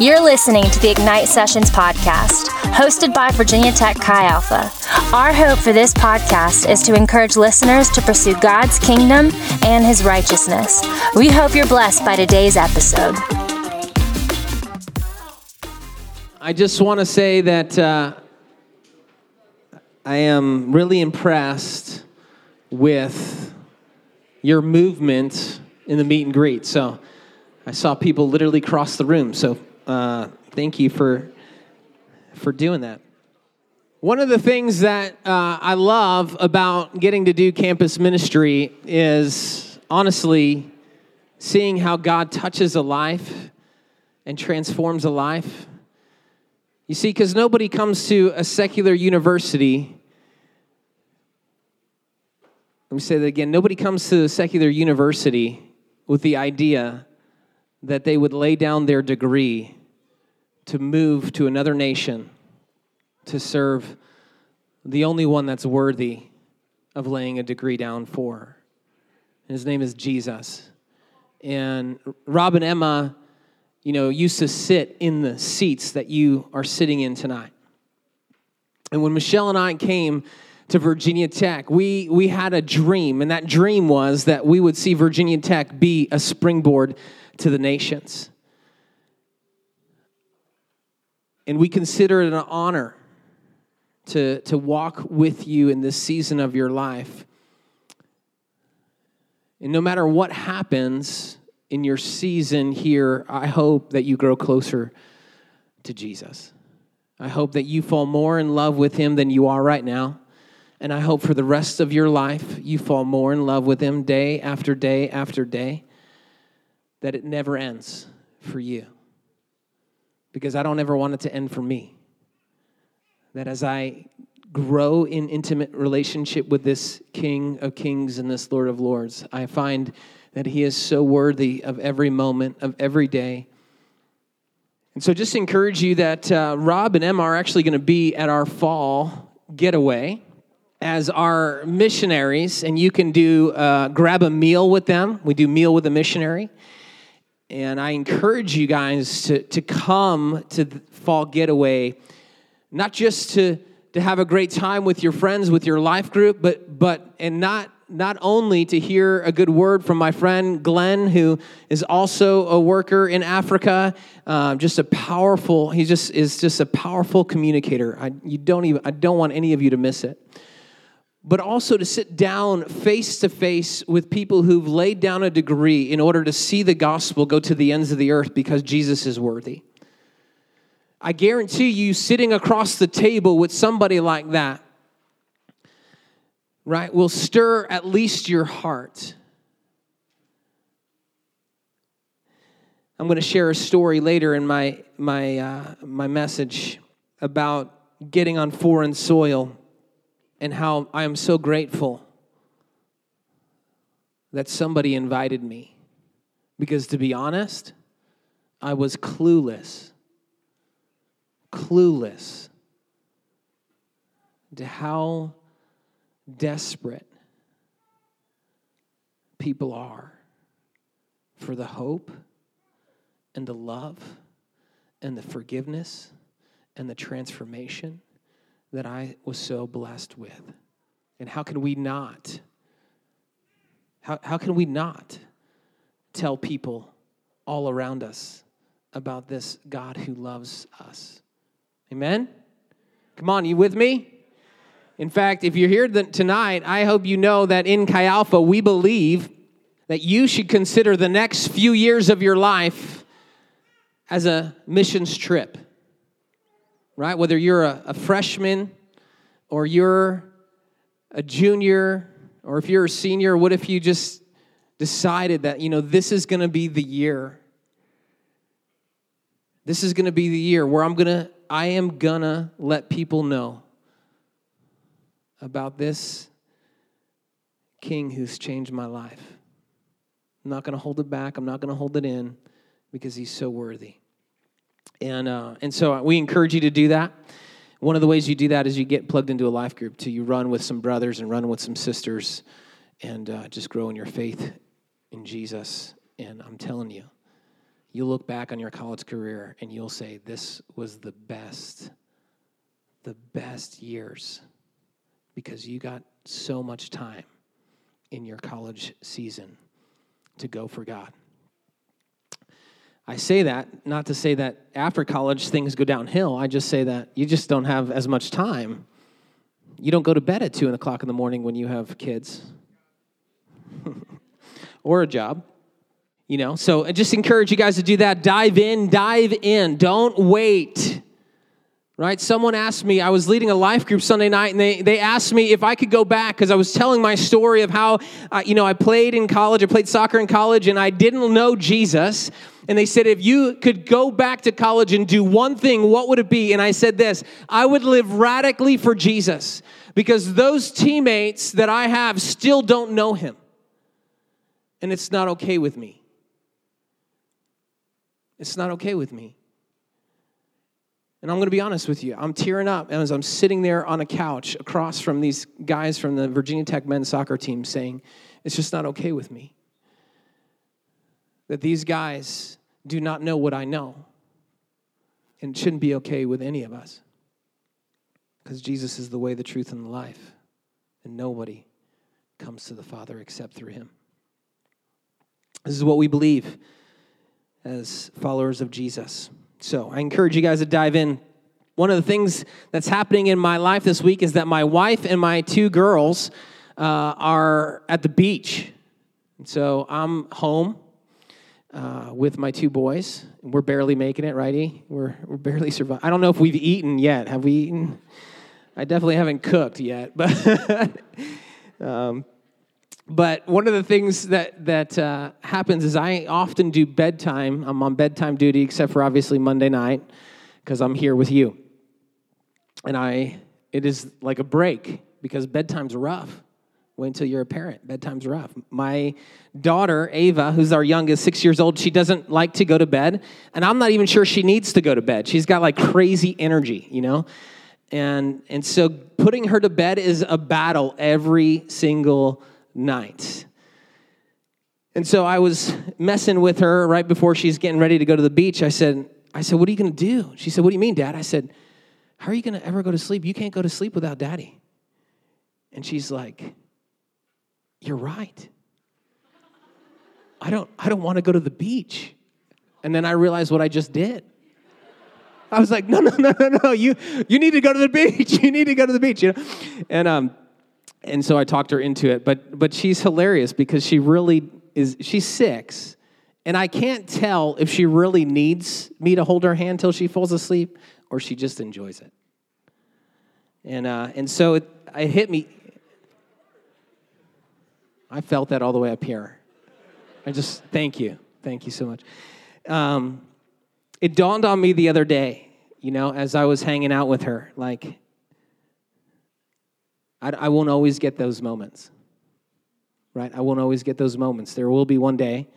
You're listening to the Ignite Sessions podcast, hosted by Virginia Tech Chi Alpha. Our hope for this podcast is to encourage listeners to pursue God's kingdom and his righteousness. We hope you're blessed by today's episode. I just want to say that uh, I am really impressed with your movement in the meet and greet. So I saw people literally cross the room. So uh, thank you for for doing that. One of the things that uh, I love about getting to do campus ministry is honestly seeing how God touches a life and transforms a life. You see, because nobody comes to a secular university. Let me say that again. Nobody comes to a secular university with the idea that they would lay down their degree to move to another nation to serve the only one that's worthy of laying a degree down for. His name is Jesus. And Rob and Emma, you know, used to sit in the seats that you are sitting in tonight. And when Michelle and I came to Virginia Tech, we, we had a dream, and that dream was that we would see Virginia Tech be a springboard to the nations. And we consider it an honor to, to walk with you in this season of your life. And no matter what happens in your season here, I hope that you grow closer to Jesus. I hope that you fall more in love with Him than you are right now. And I hope for the rest of your life, you fall more in love with Him day after day after day, that it never ends for you because I don't ever want it to end for me. That as I grow in intimate relationship with this King of Kings and this Lord of Lords, I find that He is so worthy of every moment, of every day. And so, just encourage you that uh, Rob and Emma are actually going to be at our fall getaway as our missionaries, and you can do uh, grab a meal with them. We do meal with a missionary. And I encourage you guys to, to come to fall getaway, not just to, to have a great time with your friends, with your life group, but, but and not, not only to hear a good word from my friend Glenn, who is also a worker in Africa, uh, just a powerful, he just is just a powerful communicator. I, you don't even, I don't want any of you to miss it but also to sit down face to face with people who've laid down a degree in order to see the gospel go to the ends of the earth because Jesus is worthy. I guarantee you, sitting across the table with somebody like that, right, will stir at least your heart. I'm going to share a story later in my, my, uh, my message about getting on foreign soil and how I am so grateful that somebody invited me. Because to be honest, I was clueless, clueless to how desperate people are for the hope and the love and the forgiveness and the transformation that I was so blessed with. And how can we not? How, how can we not tell people all around us about this God who loves us? Amen? Come on, you with me? In fact, if you're here tonight, I hope you know that in Chi Alpha, we believe that you should consider the next few years of your life as a missions trip right? Whether you're a, a freshman or you're a junior or if you're a senior, what if you just decided that, you know, this is going to be the year? This is going to be the year where I'm going to, I am going to let people know about this king who's changed my life. I'm not going to hold it back. I'm not going to hold it in because he's so worthy. And, uh, and so we encourage you to do that. One of the ways you do that is you get plugged into a life group to you run with some brothers and run with some sisters and uh, just grow in your faith in Jesus. And I'm telling you, you'll look back on your college career and you'll say, This was the best, the best years because you got so much time in your college season to go for God. I say that not to say that after college things go downhill. I just say that you just don't have as much time. You don't go to bed at two o'clock in the morning when you have kids or a job. You know, so I just encourage you guys to do that. Dive in, dive in. Don't wait. Right? Someone asked me, I was leading a life group Sunday night, and they, they asked me if I could go back because I was telling my story of how, uh, you know, I played in college, I played soccer in college, and I didn't know Jesus. And they said, if you could go back to college and do one thing, what would it be? And I said this I would live radically for Jesus because those teammates that I have still don't know him. And it's not okay with me. It's not okay with me. And I'm going to be honest with you. I'm tearing up as I'm sitting there on a couch across from these guys from the Virginia Tech men's soccer team saying, it's just not okay with me. That these guys do not know what I know. And it shouldn't be okay with any of us. Because Jesus is the way, the truth, and the life. And nobody comes to the Father except through him. This is what we believe as followers of Jesus. So I encourage you guys to dive in. One of the things that's happening in my life this week is that my wife and my two girls uh, are at the beach. And so I'm home uh, with my two boys. We're barely making it, righty? We're, we're barely surviving. I don't know if we've eaten yet. Have we eaten? I definitely haven't cooked yet, but um, but one of the things that that uh, happens is I often do bedtime. I'm on bedtime duty, except for obviously Monday night, because I'm here with you. And I, it is like a break because bedtime's rough. Wait until you're a parent. Bedtime's rough. My daughter, Ava, who's our youngest, six years old, she doesn't like to go to bed. And I'm not even sure she needs to go to bed. She's got like crazy energy, you know? And, and so putting her to bed is a battle every single night. And so I was messing with her right before she's getting ready to go to the beach. I said, I said, what are you going to do? She said, what do you mean, dad? I said, how are you going to ever go to sleep? You can't go to sleep without daddy. And she's like, you're right. I don't, I don't want to go to the beach. And then I realized what I just did. I was like, no, no, no, no, no. You, you need to go to the beach. You need to go to the beach. You know? And um, and so I talked her into it. But but she's hilarious because she really is. She's six, and I can't tell if she really needs me to hold her hand till she falls asleep or she just enjoys it. And uh, and so it, it hit me. I felt that all the way up here. I just thank you, thank you so much. Um, it dawned on me the other day, you know, as I was hanging out with her, like I, I won't always get those moments, right? I won't always get those moments. There will be one day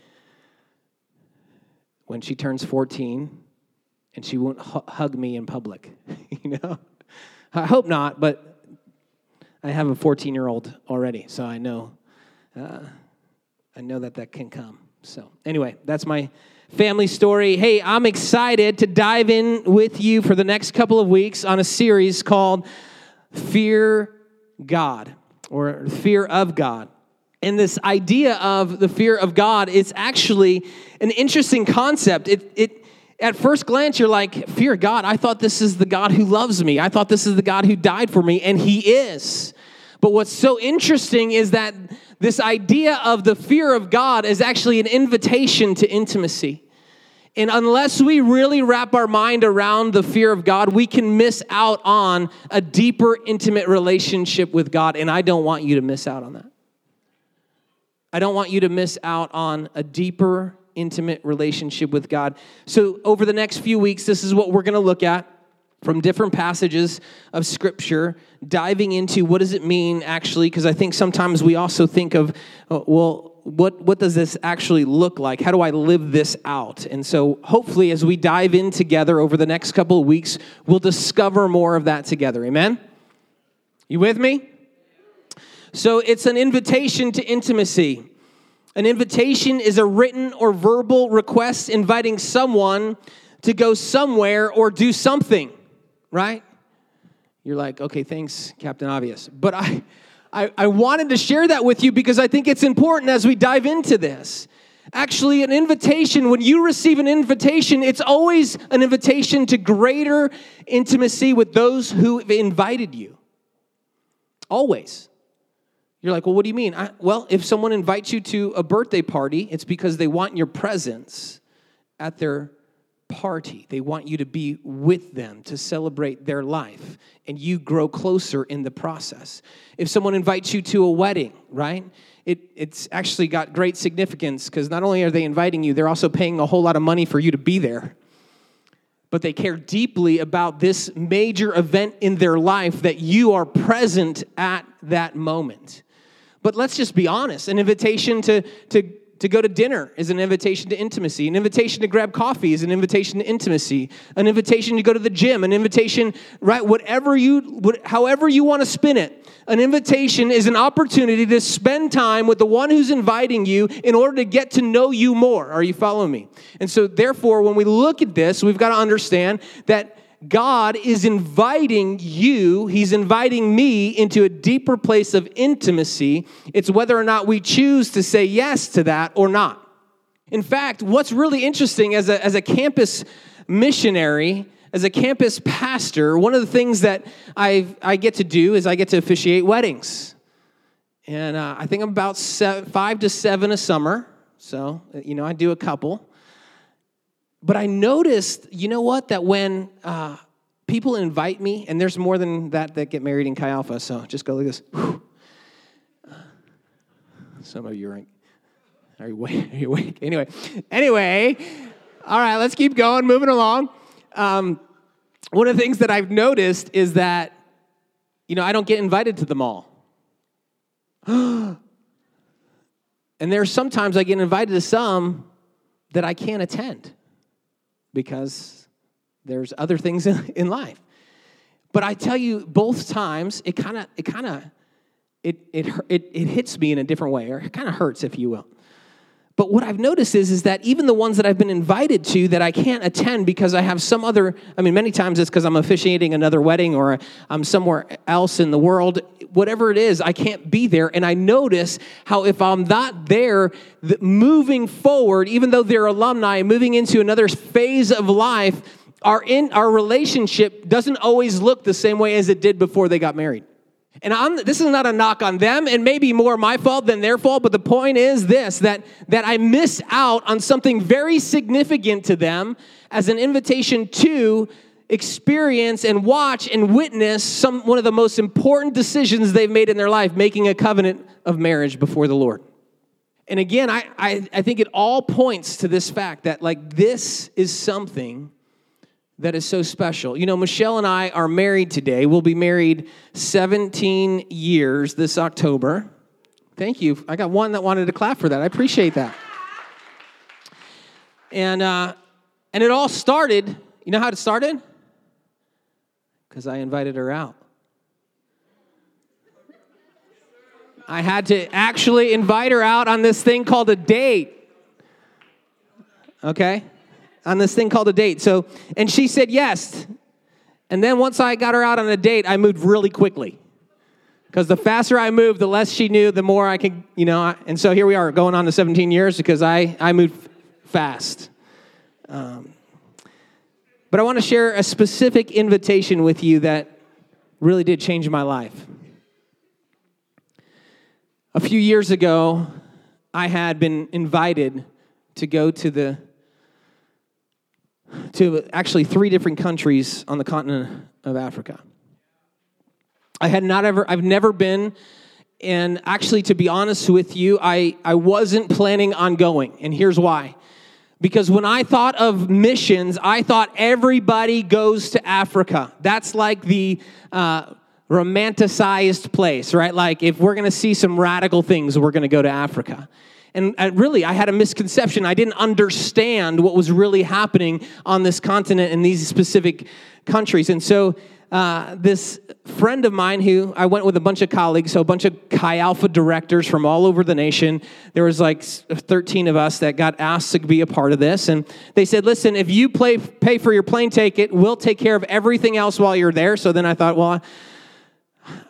when she turns 14 and she won't hu- hug me in public, you know? I hope not, but I have a 14 year old already, so I know, uh, I know that that can come. So, anyway, that's my family story. Hey, I'm excited to dive in with you for the next couple of weeks on a series called Fear God or fear of God. And this idea of the fear of God is actually an interesting concept. It, it, at first glance, you're like, fear God. I thought this is the God who loves me. I thought this is the God who died for me, and He is. But what's so interesting is that this idea of the fear of God is actually an invitation to intimacy. And unless we really wrap our mind around the fear of God, we can miss out on a deeper, intimate relationship with God. And I don't want you to miss out on that. I don't want you to miss out on a deeper, intimate relationship with God. So, over the next few weeks, this is what we're going to look at from different passages of scripture diving into what does it mean actually because i think sometimes we also think of uh, well what, what does this actually look like? How do I live this out? And so, hopefully, as we dive in together over the next couple of weeks, we'll discover more of that together. Amen? You with me? So, it's an invitation to intimacy. An invitation is a written or verbal request inviting someone to go somewhere or do something, right? You're like, okay, thanks, Captain Obvious. But I, I, I wanted to share that with you because I think it's important as we dive into this. Actually, an invitation, when you receive an invitation, it's always an invitation to greater intimacy with those who have invited you. Always. You're like, well, what do you mean? I, well, if someone invites you to a birthday party, it's because they want your presence at their party. They want you to be with them to celebrate their life, and you grow closer in the process. If someone invites you to a wedding, right? It, it's actually got great significance because not only are they inviting you, they're also paying a whole lot of money for you to be there. But they care deeply about this major event in their life that you are present at that moment. But let's just be honest an invitation to, to to go to dinner is an invitation to intimacy. An invitation to grab coffee is an invitation to intimacy. An invitation to go to the gym, an invitation, right? Whatever you, what, however you want to spin it. An invitation is an opportunity to spend time with the one who's inviting you in order to get to know you more. Are you following me? And so, therefore, when we look at this, we've got to understand that God is inviting you, He's inviting me into a deeper place of intimacy. It's whether or not we choose to say yes to that or not. In fact, what's really interesting as a, as a campus missionary, as a campus pastor, one of the things that I, I get to do is I get to officiate weddings. And uh, I think I'm about seven, five to seven a summer. So, you know, I do a couple. But I noticed, you know what, that when uh, people invite me, and there's more than that that get married in Chi Alpha, so just go like this. Some of you are, are you awake? Are you awake? Anyway, anyway, all right, let's keep going, moving along. Um, one of the things that I've noticed is that, you know, I don't get invited to the mall. and there's sometimes I get invited to some that I can't attend because there's other things in life. But I tell you, both times it kind of it kind of it, it it it hits me in a different way, or it kind of hurts, if you will. But what I've noticed is, is that even the ones that I've been invited to that I can't attend because I have some other, I mean, many times it's because I'm officiating another wedding or I'm somewhere else in the world, whatever it is, I can't be there. And I notice how if I'm not there, moving forward, even though they're alumni, moving into another phase of life, our, in, our relationship doesn't always look the same way as it did before they got married. And I'm, this is not a knock on them, and maybe more my fault than their fault, but the point is this that, that I miss out on something very significant to them as an invitation to experience and watch and witness some, one of the most important decisions they've made in their life, making a covenant of marriage before the Lord. And again, I, I, I think it all points to this fact that, like, this is something that is so special. You know, Michelle and I are married today. We'll be married 17 years this October. Thank you. I got one that wanted to clap for that. I appreciate that. And uh, and it all started. You know how it started? Because I invited her out. I had to actually invite her out on this thing called a date. Okay? On this thing called a date. So, and she said yes. And then once I got her out on a date, I moved really quickly. Because the faster I moved, the less she knew, the more I could, you know. And so here we are going on to 17 years because I, I moved fast. Um, but I want to share a specific invitation with you that really did change my life. A few years ago, I had been invited to go to the to actually three different countries on the continent of Africa. I had not ever, I've never been, and actually, to be honest with you, I, I wasn't planning on going. And here's why. Because when I thought of missions, I thought everybody goes to Africa. That's like the uh, romanticized place, right? Like if we're gonna see some radical things, we're gonna go to Africa. And I, really, I had a misconception. I didn't understand what was really happening on this continent in these specific countries. And so, uh, this friend of mine who I went with a bunch of colleagues, so a bunch of Chi Alpha directors from all over the nation. There was like 13 of us that got asked to be a part of this. And they said, listen, if you play, pay for your plane ticket, we'll take care of everything else while you're there. So then I thought, well,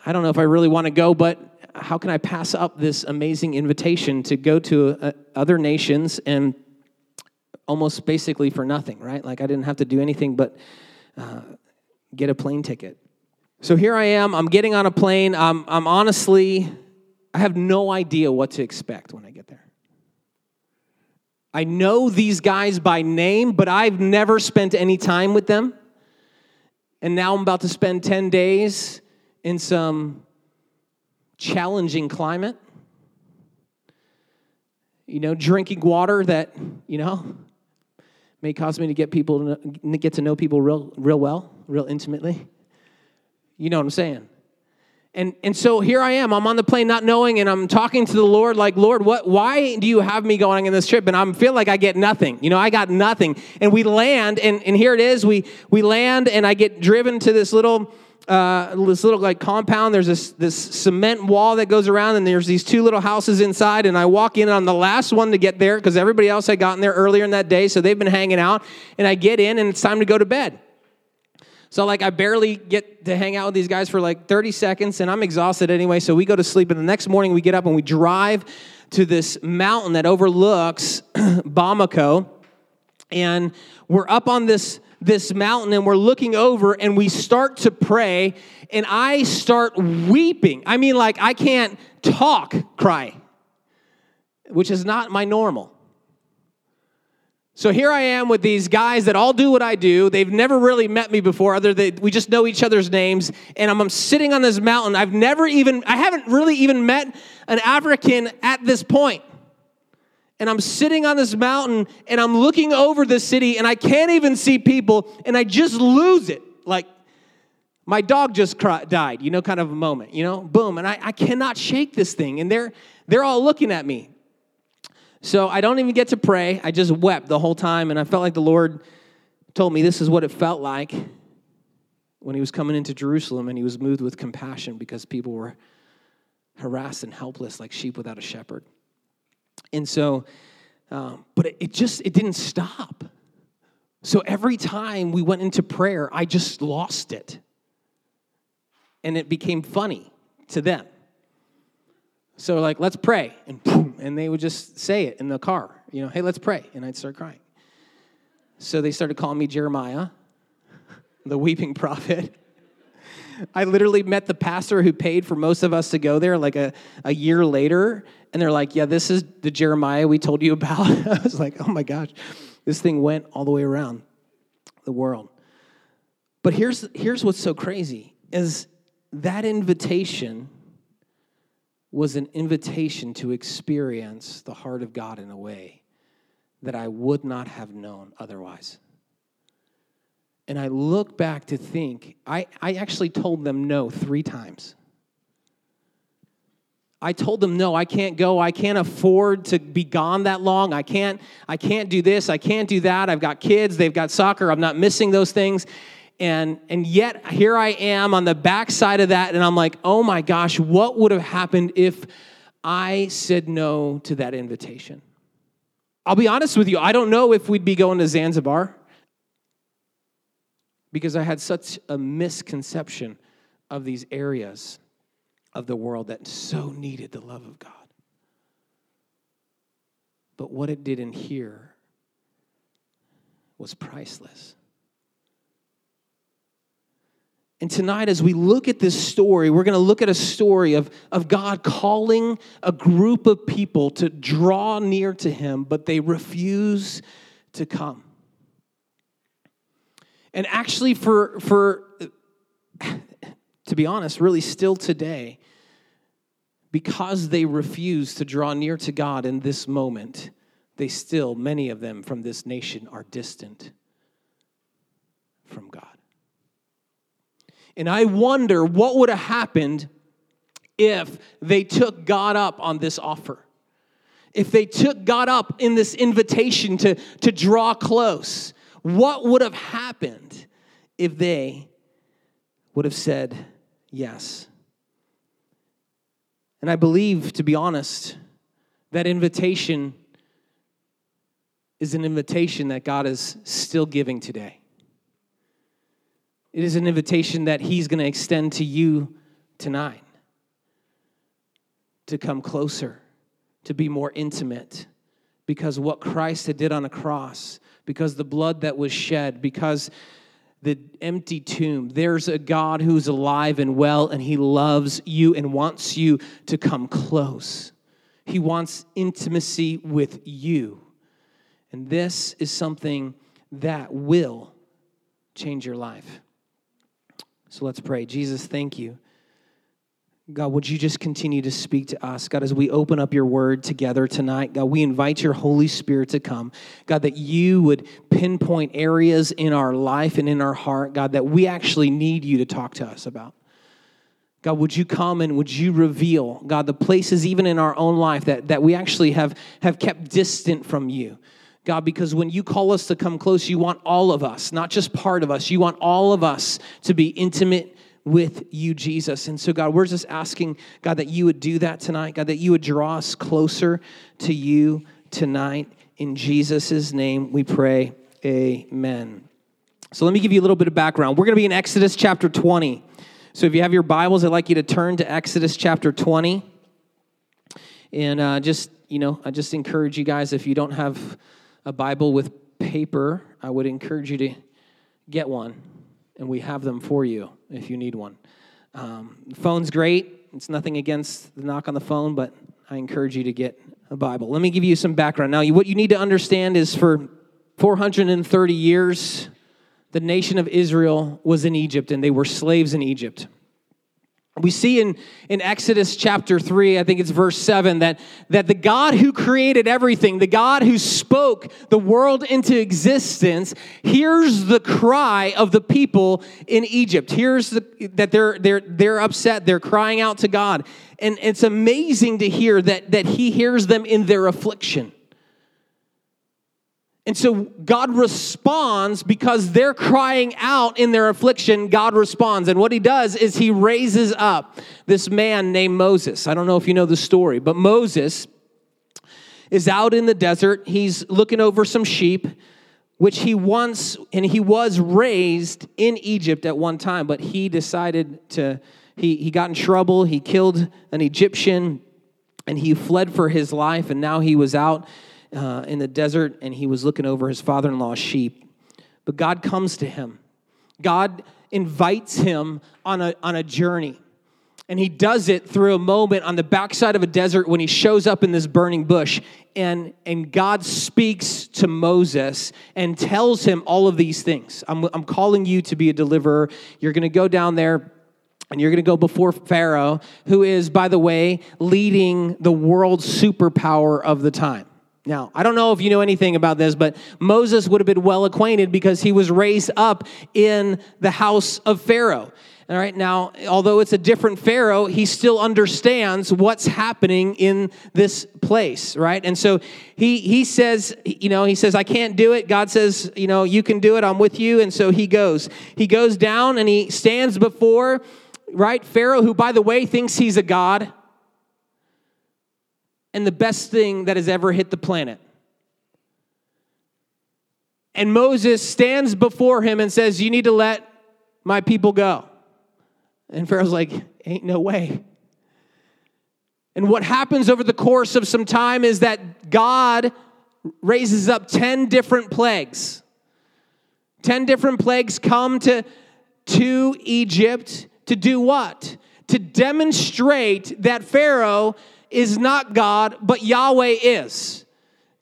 I don't know if I really want to go, but how can I pass up this amazing invitation to go to uh, other nations and almost basically for nothing, right? Like I didn't have to do anything but uh, get a plane ticket. So here I am, I'm getting on a plane. I'm, I'm honestly, I have no idea what to expect when I get there. I know these guys by name, but I've never spent any time with them. And now I'm about to spend 10 days in some challenging climate. You know, drinking water that, you know, may cause me to get people to get to know people real real well, real intimately. You know what I'm saying? And and so here I am. I'm on the plane not knowing and I'm talking to the Lord like, "Lord, what why do you have me going in this trip?" And I feel like I get nothing. You know, I got nothing. And we land and and here it is. We we land and I get driven to this little uh, this little like compound. There's this this cement wall that goes around, and there's these two little houses inside. And I walk in on the last one to get there because everybody else had gotten there earlier in that day, so they've been hanging out. And I get in, and it's time to go to bed. So like I barely get to hang out with these guys for like 30 seconds, and I'm exhausted anyway. So we go to sleep, and the next morning we get up and we drive to this mountain that overlooks Bamako, and we're up on this this mountain and we're looking over and we start to pray and I start weeping. I mean, like, I can't talk, cry, which is not my normal. So here I am with these guys that all do what I do. They've never really met me before, other than we just know each other's names. And I'm, I'm sitting on this mountain. I've never even, I haven't really even met an African at this point and I'm sitting on this mountain and I'm looking over the city and I can't even see people and I just lose it. Like my dog just cried, died, you know, kind of a moment, you know, boom. And I, I cannot shake this thing. And they're, they're all looking at me. So I don't even get to pray. I just wept the whole time. And I felt like the Lord told me this is what it felt like when he was coming into Jerusalem and he was moved with compassion because people were harassed and helpless like sheep without a shepherd. And so, um, but it, it just, it didn't stop. So every time we went into prayer, I just lost it. And it became funny to them. So like, let's pray. And boom, and they would just say it in the car, you know, hey, let's pray. And I'd start crying. So they started calling me Jeremiah, the weeping prophet. I literally met the pastor who paid for most of us to go there like a, a year later. And they're like, yeah, this is the Jeremiah we told you about. I was like, oh my gosh, this thing went all the way around the world. But here's, here's what's so crazy is that invitation was an invitation to experience the heart of God in a way that I would not have known otherwise. And I look back to think, I, I actually told them no three times. I told them no, I can't go. I can't afford to be gone that long. I can't I can't do this. I can't do that. I've got kids, they've got soccer. I'm not missing those things. And and yet here I am on the backside of that and I'm like, "Oh my gosh, what would have happened if I said no to that invitation?" I'll be honest with you, I don't know if we'd be going to Zanzibar because I had such a misconception of these areas of the world that so needed the love of God. But what it did in here was priceless. And tonight, as we look at this story, we're going to look at a story of, of God calling a group of people to draw near to Him, but they refuse to come. And actually, for, for to be honest, really still today, because they refuse to draw near to God in this moment, they still, many of them from this nation, are distant from God. And I wonder what would have happened if they took God up on this offer if they took God up in this invitation to, to draw close, what would have happened if they would have said yes? And I believe, to be honest, that invitation is an invitation that God is still giving today. It is an invitation that He's going to extend to you tonight to come closer, to be more intimate, because what Christ had did on a cross, because the blood that was shed, because the empty tomb. There's a God who's alive and well, and He loves you and wants you to come close. He wants intimacy with you. And this is something that will change your life. So let's pray. Jesus, thank you. God, would you just continue to speak to us? God, as we open up your word together tonight, God, we invite your Holy Spirit to come. God, that you would pinpoint areas in our life and in our heart, God, that we actually need you to talk to us about. God, would you come and would you reveal, God, the places even in our own life that, that we actually have, have kept distant from you? God, because when you call us to come close, you want all of us, not just part of us. You want all of us to be intimate with you, Jesus. And so, God, we're just asking, God, that you would do that tonight. God, that you would draw us closer to you tonight. In Jesus' name we pray. Amen. So, let me give you a little bit of background. We're going to be in Exodus chapter 20. So, if you have your Bibles, I'd like you to turn to Exodus chapter 20. And uh, just, you know, I just encourage you guys, if you don't have a Bible with paper, I would encourage you to get one and we have them for you if you need one. Um, phone's great. It's nothing against the knock on the phone, but I encourage you to get a Bible. Let me give you some background. Now, what you need to understand is for 430 years, the nation of Israel was in Egypt and they were slaves in Egypt. We see in, in Exodus chapter 3, I think it's verse 7, that, that the God who created everything, the God who spoke the world into existence, hears the cry of the people in Egypt. Hears the, that they're, they're, they're upset, they're crying out to God. And it's amazing to hear that, that He hears them in their affliction. And so God responds because they're crying out in their affliction. God responds. And what he does is he raises up this man named Moses. I don't know if you know the story, but Moses is out in the desert. He's looking over some sheep, which he once, and he was raised in Egypt at one time, but he decided to, he, he got in trouble. He killed an Egyptian and he fled for his life. And now he was out uh, in the desert and he was looking over his father in law's sheep. But God comes to him. God invites him on a, on a journey. And he does it through a moment on the backside of a desert when he shows up in this burning bush. And, and God speaks to Moses and tells him all of these things. I'm, I'm calling you to be a deliverer. You're going to go down there and you're going to go before Pharaoh, who is, by the way, leading the world superpower of the time. Now, I don't know if you know anything about this, but Moses would have been well acquainted because he was raised up in the house of Pharaoh. All right, now, although it's a different Pharaoh, he still understands what's happening in this place, right? And so he, he says, you know, he says, I can't do it. God says, you know, you can do it. I'm with you. And so he goes. He goes down and he stands before, right, Pharaoh, who, by the way, thinks he's a God and the best thing that has ever hit the planet. And Moses stands before him and says, You need to let my people go. And Pharaoh's like, Ain't no way. And what happens over the course of some time is that God raises up 10 different plagues. 10 different plagues come to, to Egypt to do what? To demonstrate that Pharaoh is not God, but Yahweh is.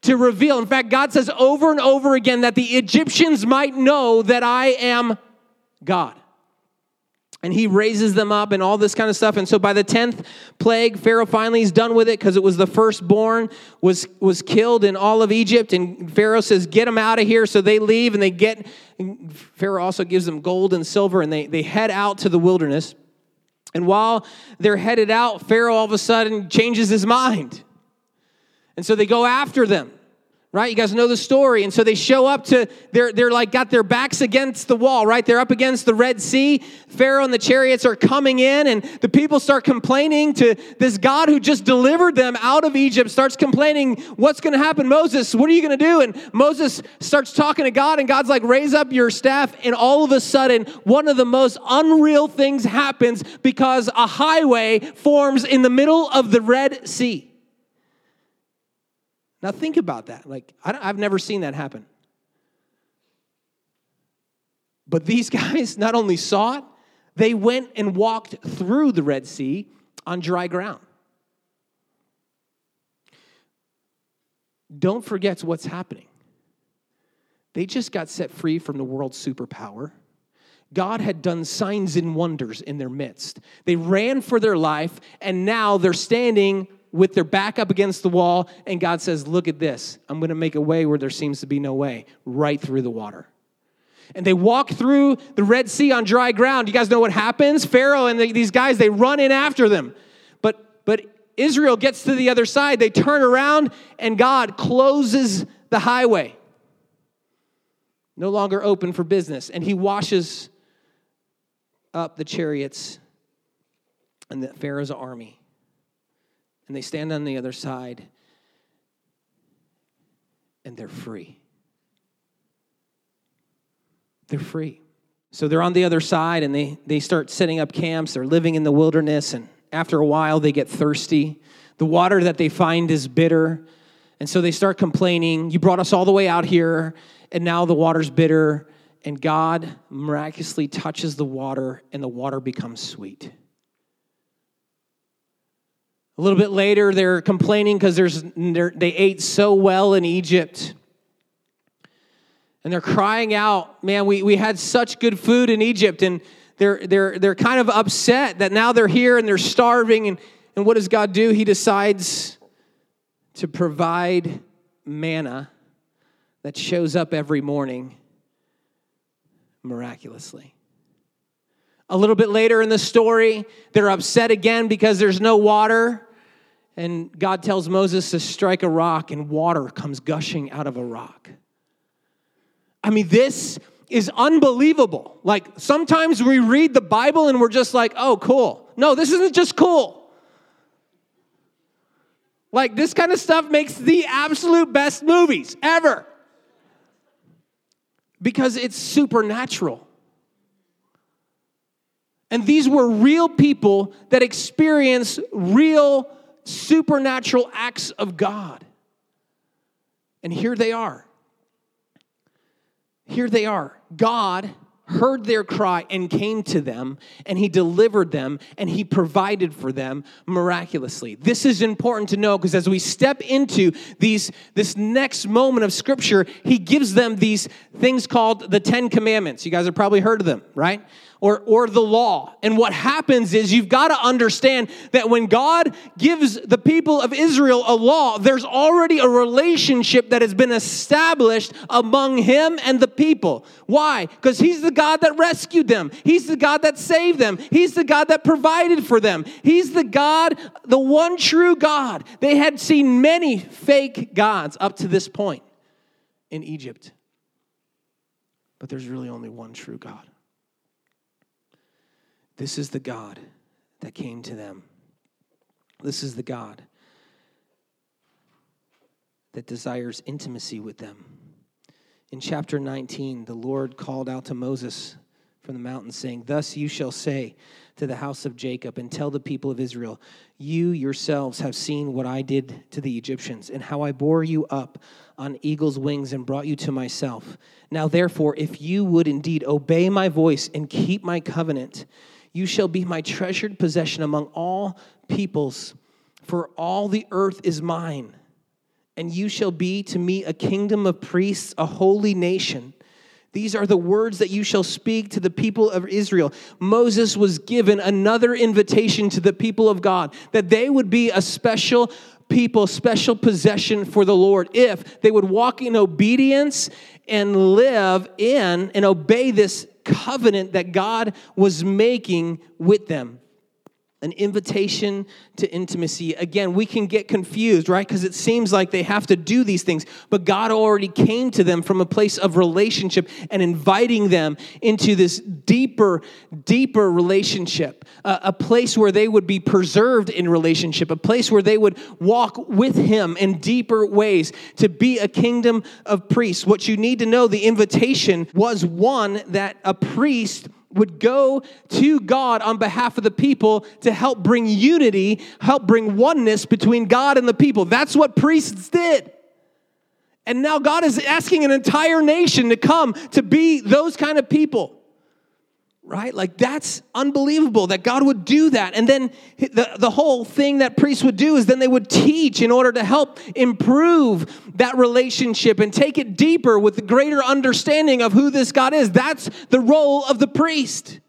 To reveal. In fact, God says over and over again that the Egyptians might know that I am God. And he raises them up and all this kind of stuff. And so by the 10th plague, Pharaoh finally is done with it because it was the firstborn was, was killed in all of Egypt. And Pharaoh says, get them out of here. So they leave and they get, and Pharaoh also gives them gold and silver and they, they head out to the wilderness. And while they're headed out, Pharaoh all of a sudden changes his mind. And so they go after them right? You guys know the story. And so they show up to, they're, they're like got their backs against the wall, right? They're up against the Red Sea. Pharaoh and the chariots are coming in, and the people start complaining to this God who just delivered them out of Egypt, starts complaining, What's going to happen, Moses? What are you going to do? And Moses starts talking to God, and God's like, Raise up your staff. And all of a sudden, one of the most unreal things happens because a highway forms in the middle of the Red Sea. Now think about that. Like, I've never seen that happen. But these guys not only saw it, they went and walked through the Red Sea on dry ground. Don't forget what's happening. They just got set free from the world's superpower. God had done signs and wonders in their midst. They ran for their life, and now they're standing with their back up against the wall, and God says, Look at this. I'm going to make a way where there seems to be no way, right through the water. And they walk through the Red Sea on dry ground. You guys know what happens? Pharaoh and the, these guys, they run in after them. But, but Israel gets to the other side. They turn around, and God closes the highway. No longer open for business. And he washes up the chariots and the Pharaoh's army and they stand on the other side and they're free. They're free. So they're on the other side and they, they start setting up camps. They're living in the wilderness, and after a while, they get thirsty. The water that they find is bitter. And so they start complaining, You brought us all the way out here, and now the water's bitter. And God miraculously touches the water, and the water becomes sweet. A little bit later, they're complaining because they ate so well in Egypt. And they're crying out, man, we, we had such good food in Egypt. And they're, they're, they're kind of upset that now they're here and they're starving. And, and what does God do? He decides to provide manna that shows up every morning miraculously. A little bit later in the story, they're upset again because there's no water. And God tells Moses to strike a rock, and water comes gushing out of a rock. I mean, this is unbelievable. Like, sometimes we read the Bible and we're just like, oh, cool. No, this isn't just cool. Like, this kind of stuff makes the absolute best movies ever because it's supernatural. And these were real people that experience real supernatural acts of God. And here they are. Here they are. God heard their cry and came to them, and he delivered them, and he provided for them miraculously. This is important to know because as we step into these, this next moment of scripture, he gives them these things called the Ten Commandments. You guys have probably heard of them, right? Or, or the law. And what happens is you've got to understand that when God gives the people of Israel a law, there's already a relationship that has been established among Him and the people. Why? Because He's the God that rescued them, He's the God that saved them, He's the God that provided for them, He's the God, the one true God. They had seen many fake gods up to this point in Egypt. But there's really only one true God. This is the God that came to them. This is the God that desires intimacy with them. In chapter 19, the Lord called out to Moses from the mountain, saying, Thus you shall say to the house of Jacob and tell the people of Israel, You yourselves have seen what I did to the Egyptians, and how I bore you up on eagle's wings and brought you to myself. Now, therefore, if you would indeed obey my voice and keep my covenant, you shall be my treasured possession among all peoples, for all the earth is mine. And you shall be to me a kingdom of priests, a holy nation. These are the words that you shall speak to the people of Israel. Moses was given another invitation to the people of God that they would be a special people, special possession for the Lord if they would walk in obedience and live in and obey this covenant that God was making with them. An invitation to intimacy. Again, we can get confused, right? Because it seems like they have to do these things, but God already came to them from a place of relationship and inviting them into this deeper, deeper relationship, uh, a place where they would be preserved in relationship, a place where they would walk with Him in deeper ways to be a kingdom of priests. What you need to know the invitation was one that a priest would go to God on behalf of the people to help bring unity, help bring oneness between God and the people. That's what priests did. And now God is asking an entire nation to come to be those kind of people right? Like that's unbelievable that God would do that. And then the, the whole thing that priests would do is then they would teach in order to help improve that relationship and take it deeper with the greater understanding of who this God is. That's the role of the priest.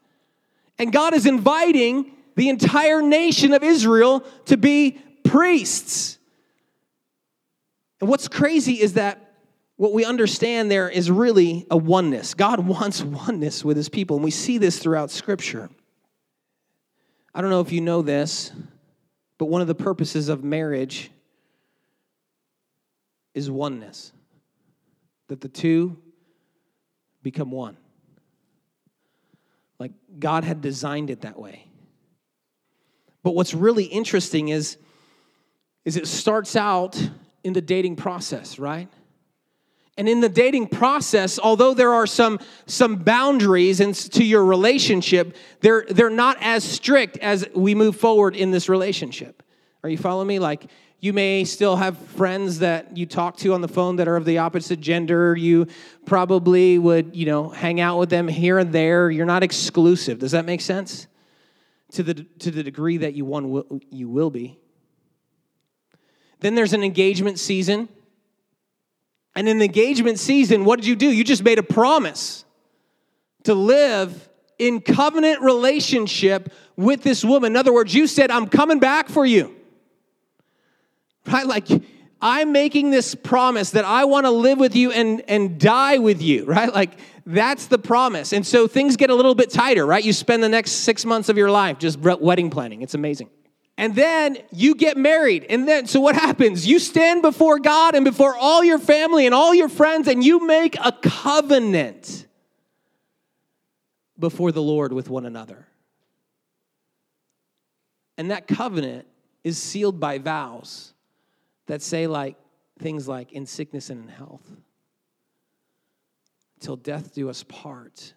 And God is inviting the entire nation of Israel to be priests. And what's crazy is that what we understand there is really a oneness. God wants oneness with his people, and we see this throughout Scripture. I don't know if you know this, but one of the purposes of marriage is oneness, that the two become one. Like God had designed it that way. But what's really interesting is, is it starts out in the dating process, right? And in the dating process, although there are some, some boundaries to your relationship, they're, they're not as strict as we move forward in this relationship. Are you following me? Like, you may still have friends that you talk to on the phone that are of the opposite gender. You probably would, you know, hang out with them here and there. You're not exclusive. Does that make sense? To the, to the degree that you, one will, you will be. Then there's an engagement season and in the engagement season, what did you do? You just made a promise to live in covenant relationship with this woman. In other words, you said, I'm coming back for you. Right? Like, I'm making this promise that I want to live with you and, and die with you, right? Like, that's the promise. And so things get a little bit tighter, right? You spend the next six months of your life just wedding planning. It's amazing and then you get married. And then, so what happens? You stand before God and before all your family and all your friends, and you make a covenant before the Lord with one another. And that covenant is sealed by vows that say, like, things like, in sickness and in health, till death do us part.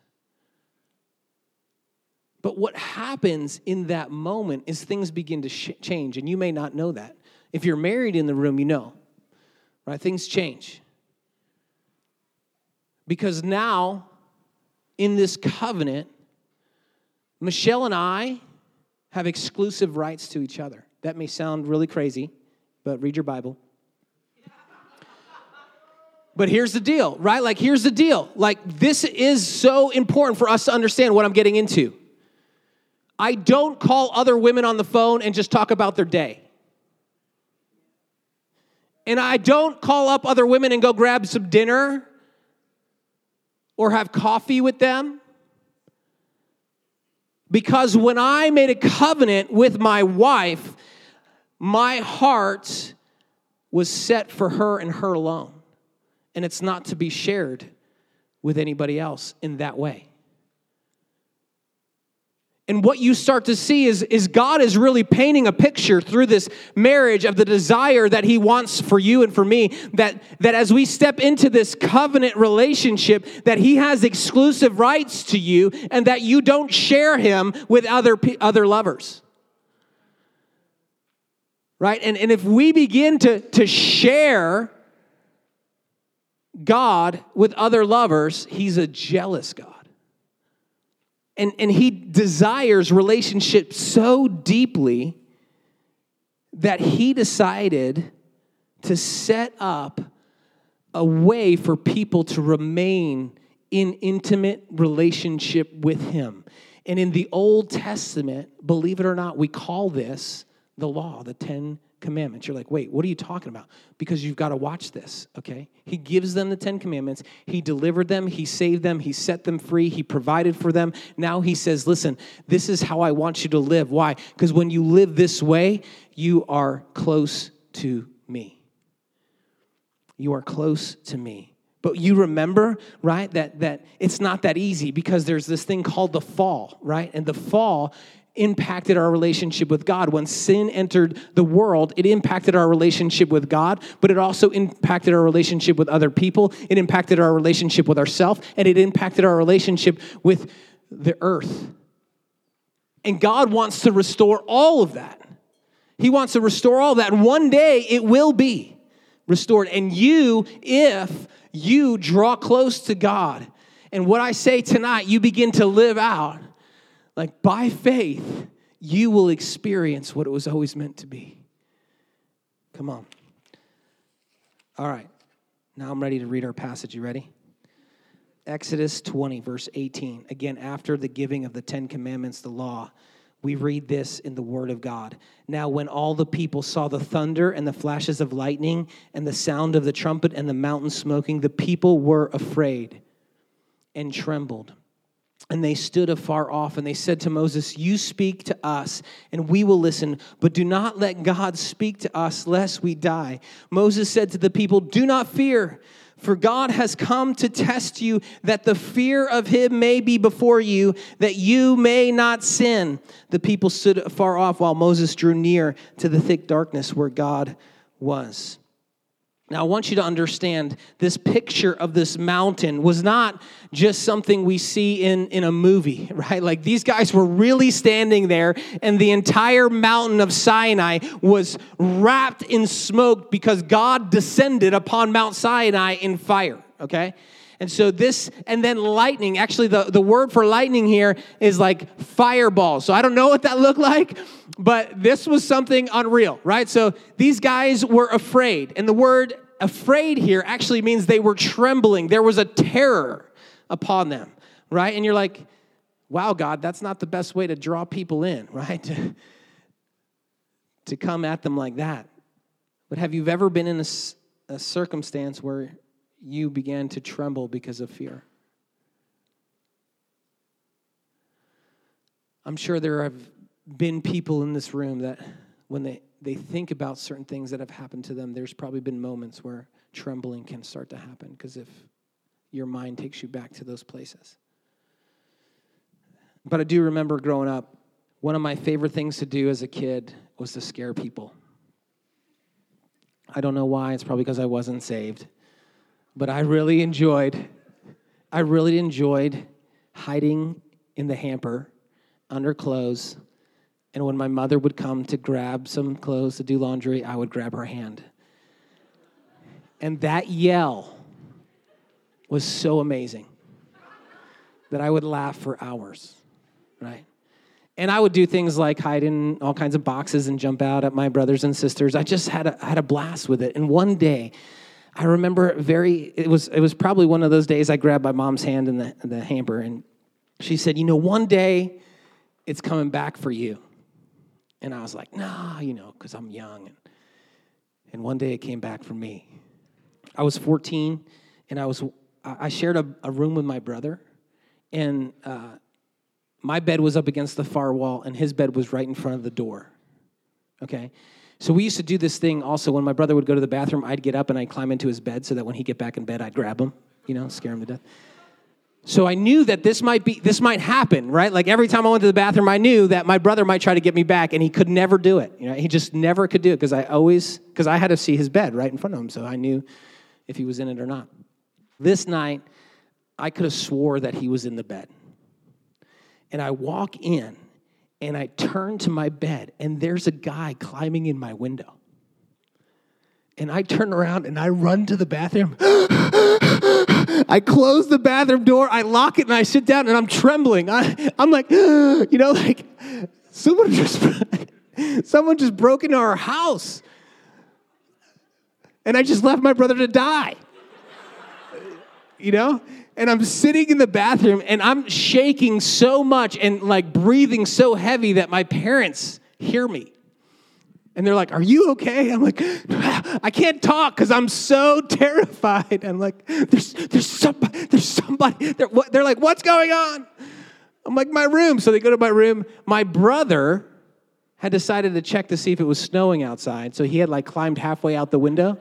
But what happens in that moment is things begin to sh- change, and you may not know that. If you're married in the room, you know, right? Things change. Because now, in this covenant, Michelle and I have exclusive rights to each other. That may sound really crazy, but read your Bible. But here's the deal, right? Like, here's the deal. Like, this is so important for us to understand what I'm getting into. I don't call other women on the phone and just talk about their day. And I don't call up other women and go grab some dinner or have coffee with them. Because when I made a covenant with my wife, my heart was set for her and her alone. And it's not to be shared with anybody else in that way. And what you start to see is, is God is really painting a picture through this marriage of the desire that He wants for you and for me. That, that as we step into this covenant relationship, that He has exclusive rights to you and that you don't share Him with other, other lovers. Right? And, and if we begin to, to share God with other lovers, He's a jealous God. And, and he desires relationship so deeply that he decided to set up a way for people to remain in intimate relationship with him. And in the Old Testament, believe it or not, we call this the law, the Ten Commandments. You're like, wait, what are you talking about? Because you've got to watch this, okay? He gives them the Ten Commandments. He delivered them. He saved them. He set them free. He provided for them. Now he says, listen, this is how I want you to live. Why? Because when you live this way, you are close to me. You are close to me. But you remember, right, that, that it's not that easy because there's this thing called the fall, right? And the fall impacted our relationship with God. When sin entered the world, it impacted our relationship with God, but it also impacted our relationship with other people. It impacted our relationship with ourselves, and it impacted our relationship with the earth. And God wants to restore all of that. He wants to restore all that. One day it will be restored. And you, if you draw close to God, and what I say tonight, you begin to live out like by faith, you will experience what it was always meant to be. Come on. All right. Now I'm ready to read our passage. You ready? Exodus 20, verse 18. Again, after the giving of the Ten Commandments, the law, we read this in the Word of God. Now, when all the people saw the thunder and the flashes of lightning and the sound of the trumpet and the mountain smoking, the people were afraid and trembled. And they stood afar off, and they said to Moses, You speak to us, and we will listen, but do not let God speak to us, lest we die. Moses said to the people, Do not fear, for God has come to test you, that the fear of him may be before you, that you may not sin. The people stood afar off while Moses drew near to the thick darkness where God was. Now, I want you to understand this picture of this mountain was not just something we see in, in a movie, right? Like these guys were really standing there, and the entire mountain of Sinai was wrapped in smoke because God descended upon Mount Sinai in fire, okay? And so this, and then lightning. Actually, the, the word for lightning here is like fireball. So I don't know what that looked like, but this was something unreal, right? So these guys were afraid. And the word afraid here actually means they were trembling. There was a terror upon them, right? And you're like, wow, God, that's not the best way to draw people in, right? to, come at them like that. But have you ever been in a, a circumstance where you began to tremble because of fear? I'm sure there have been people in this room that when they, they think about certain things that have happened to them, there's probably been moments where trembling can start to happen because if your mind takes you back to those places. But I do remember growing up, one of my favorite things to do as a kid was to scare people. I don't know why, it's probably because I wasn't saved. But I really enjoyed I really enjoyed hiding in the hamper under clothes and when my mother would come to grab some clothes to do laundry, I would grab her hand. And that yell was so amazing that I would laugh for hours, right? And I would do things like hide in all kinds of boxes and jump out at my brothers and sisters. I just had a, had a blast with it. And one day, I remember very, it was, it was probably one of those days I grabbed my mom's hand in the, the hamper and she said, You know, one day it's coming back for you. And I was like, nah, you know, because I'm young. And, and one day it came back for me. I was 14, and I was I shared a, a room with my brother, and uh, my bed was up against the far wall, and his bed was right in front of the door. Okay, so we used to do this thing also. When my brother would go to the bathroom, I'd get up and I'd climb into his bed so that when he'd get back in bed, I'd grab him, you know, scare him to death. So I knew that this might be this might happen, right? Like every time I went to the bathroom, I knew that my brother might try to get me back, and he could never do it. You know, he just never could do it because I always because I had to see his bed right in front of him, so I knew if he was in it or not. This night, I could have swore that he was in the bed, and I walk in, and I turn to my bed, and there's a guy climbing in my window, and I turn around and I run to the bathroom. I close the bathroom door, I lock it, and I sit down, and I'm trembling. I, I'm like, you know, like someone just someone just broke into our house, and I just left my brother to die. You know, and I'm sitting in the bathroom, and I'm shaking so much and like breathing so heavy that my parents hear me. And they're like, Are you okay? I'm like, I can't talk because I'm so terrified. I'm like, There's, there's somebody, there's somebody. They're, they're like, What's going on? I'm like, My room. So they go to my room. My brother had decided to check to see if it was snowing outside. So he had like climbed halfway out the window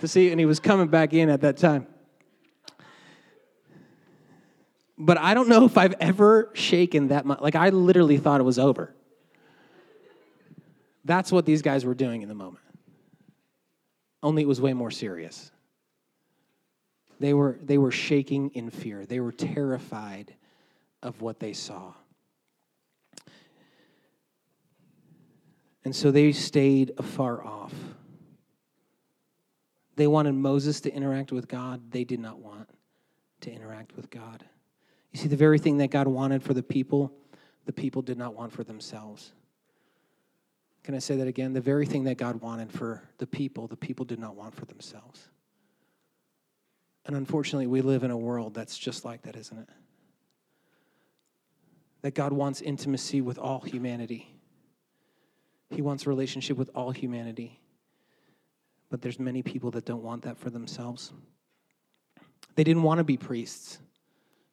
to see, and he was coming back in at that time. But I don't know if I've ever shaken that much. Like, I literally thought it was over. That's what these guys were doing in the moment. Only it was way more serious. They were, they were shaking in fear, they were terrified of what they saw. And so they stayed afar off. They wanted Moses to interact with God, they did not want to interact with God. You see, the very thing that God wanted for the people, the people did not want for themselves. Can I say that again? The very thing that God wanted for the people, the people did not want for themselves. And unfortunately, we live in a world that's just like that, isn't it? That God wants intimacy with all humanity. He wants relationship with all humanity. But there's many people that don't want that for themselves. They didn't want to be priests.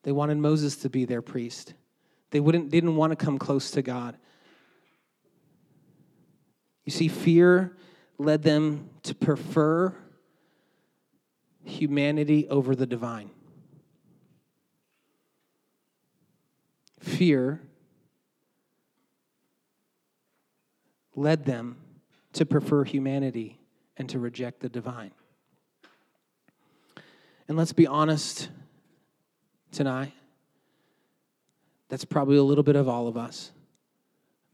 They wanted Moses to be their priest. They wouldn't, didn't want to come close to God. You see, fear led them to prefer humanity over the divine. Fear led them to prefer humanity and to reject the divine. And let's be honest tonight. That's probably a little bit of all of us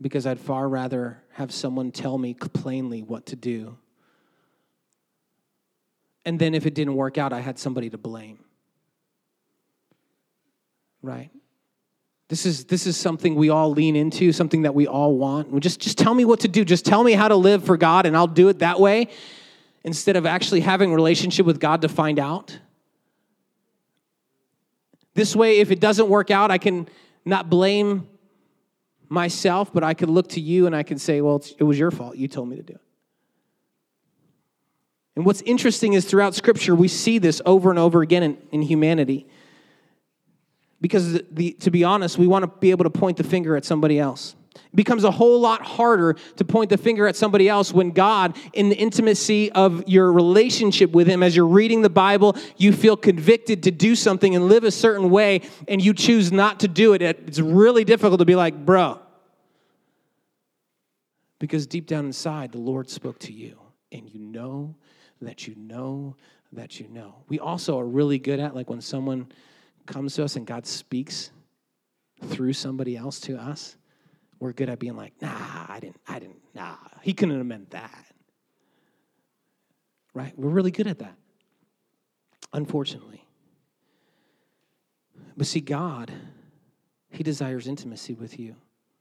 because I'd far rather have someone tell me plainly what to do. And then if it didn't work out, I had somebody to blame. Right? This is, this is something we all lean into, something that we all want. Just, just tell me what to do. Just tell me how to live for God, and I'll do it that way instead of actually having a relationship with God to find out. This way, if it doesn't work out, I can not blame myself, but I can look to you and I can say, well, it was your fault. You told me to do it. And what's interesting is throughout Scripture, we see this over and over again in, in humanity. Because, the, the, to be honest, we want to be able to point the finger at somebody else. It becomes a whole lot harder to point the finger at somebody else when God, in the intimacy of your relationship with Him, as you're reading the Bible, you feel convicted to do something and live a certain way, and you choose not to do it. It's really difficult to be like, bro. Because deep down inside, the Lord spoke to you, and you know that you know that you know. We also are really good at, like, when someone comes to us and God speaks through somebody else to us we're good at being like, nah, I didn't, I didn't, nah, he couldn't have meant that. Right? We're really good at that, unfortunately. But see, God, He desires intimacy with you.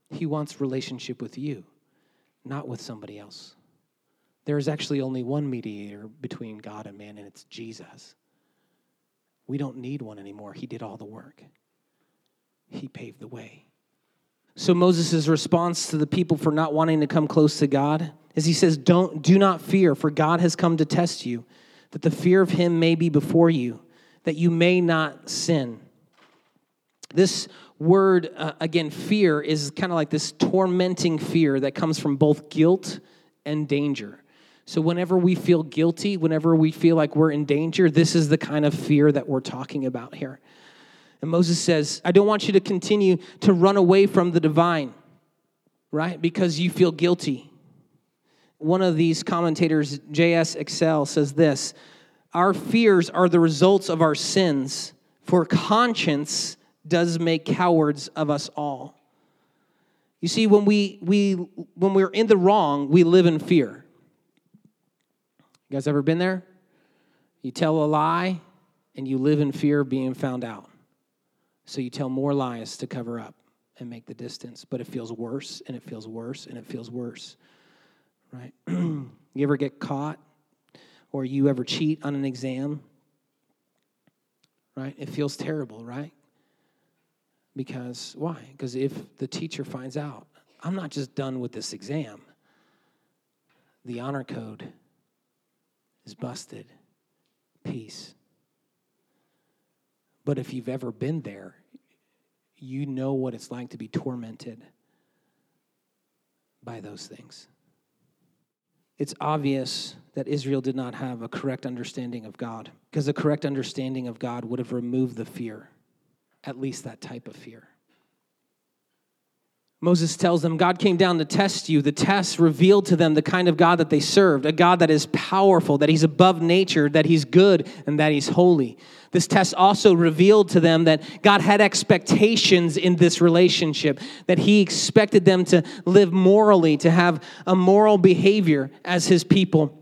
He wants relationship with you, not with somebody else. There is actually only one mediator between God and man, and it's Jesus. We don't need one anymore. He did all the work, He paved the way. So Moses' response to the people for not wanting to come close to God is he says, Don't do not fear, for God has come to test you, that the fear of him may be before you, that you may not sin. This word, uh, again, fear, is kind of like this tormenting fear that comes from both guilt and danger. So, whenever we feel guilty, whenever we feel like we're in danger, this is the kind of fear that we're talking about here. And Moses says, I don't want you to continue to run away from the divine, right? Because you feel guilty. One of these commentators, J.S. Exell, says this Our fears are the results of our sins, for conscience does make cowards of us all. You see, when, we, we, when we're in the wrong, we live in fear. You guys ever been there? You tell a lie and you live in fear of being found out. So you tell more lies to cover up and make the distance, but it feels worse and it feels worse and it feels worse. Right? you ever get caught or you ever cheat on an exam? Right? It feels terrible, right? Because why? Because if the teacher finds out, I'm not just done with this exam. the honor code is busted. Peace. But if you've ever been there, you know what it's like to be tormented by those things. It's obvious that Israel did not have a correct understanding of God because a correct understanding of God would have removed the fear, at least that type of fear. Moses tells them, God came down to test you. The test revealed to them the kind of God that they served, a God that is powerful, that he's above nature, that he's good, and that he's holy. This test also revealed to them that God had expectations in this relationship, that he expected them to live morally, to have a moral behavior as his people.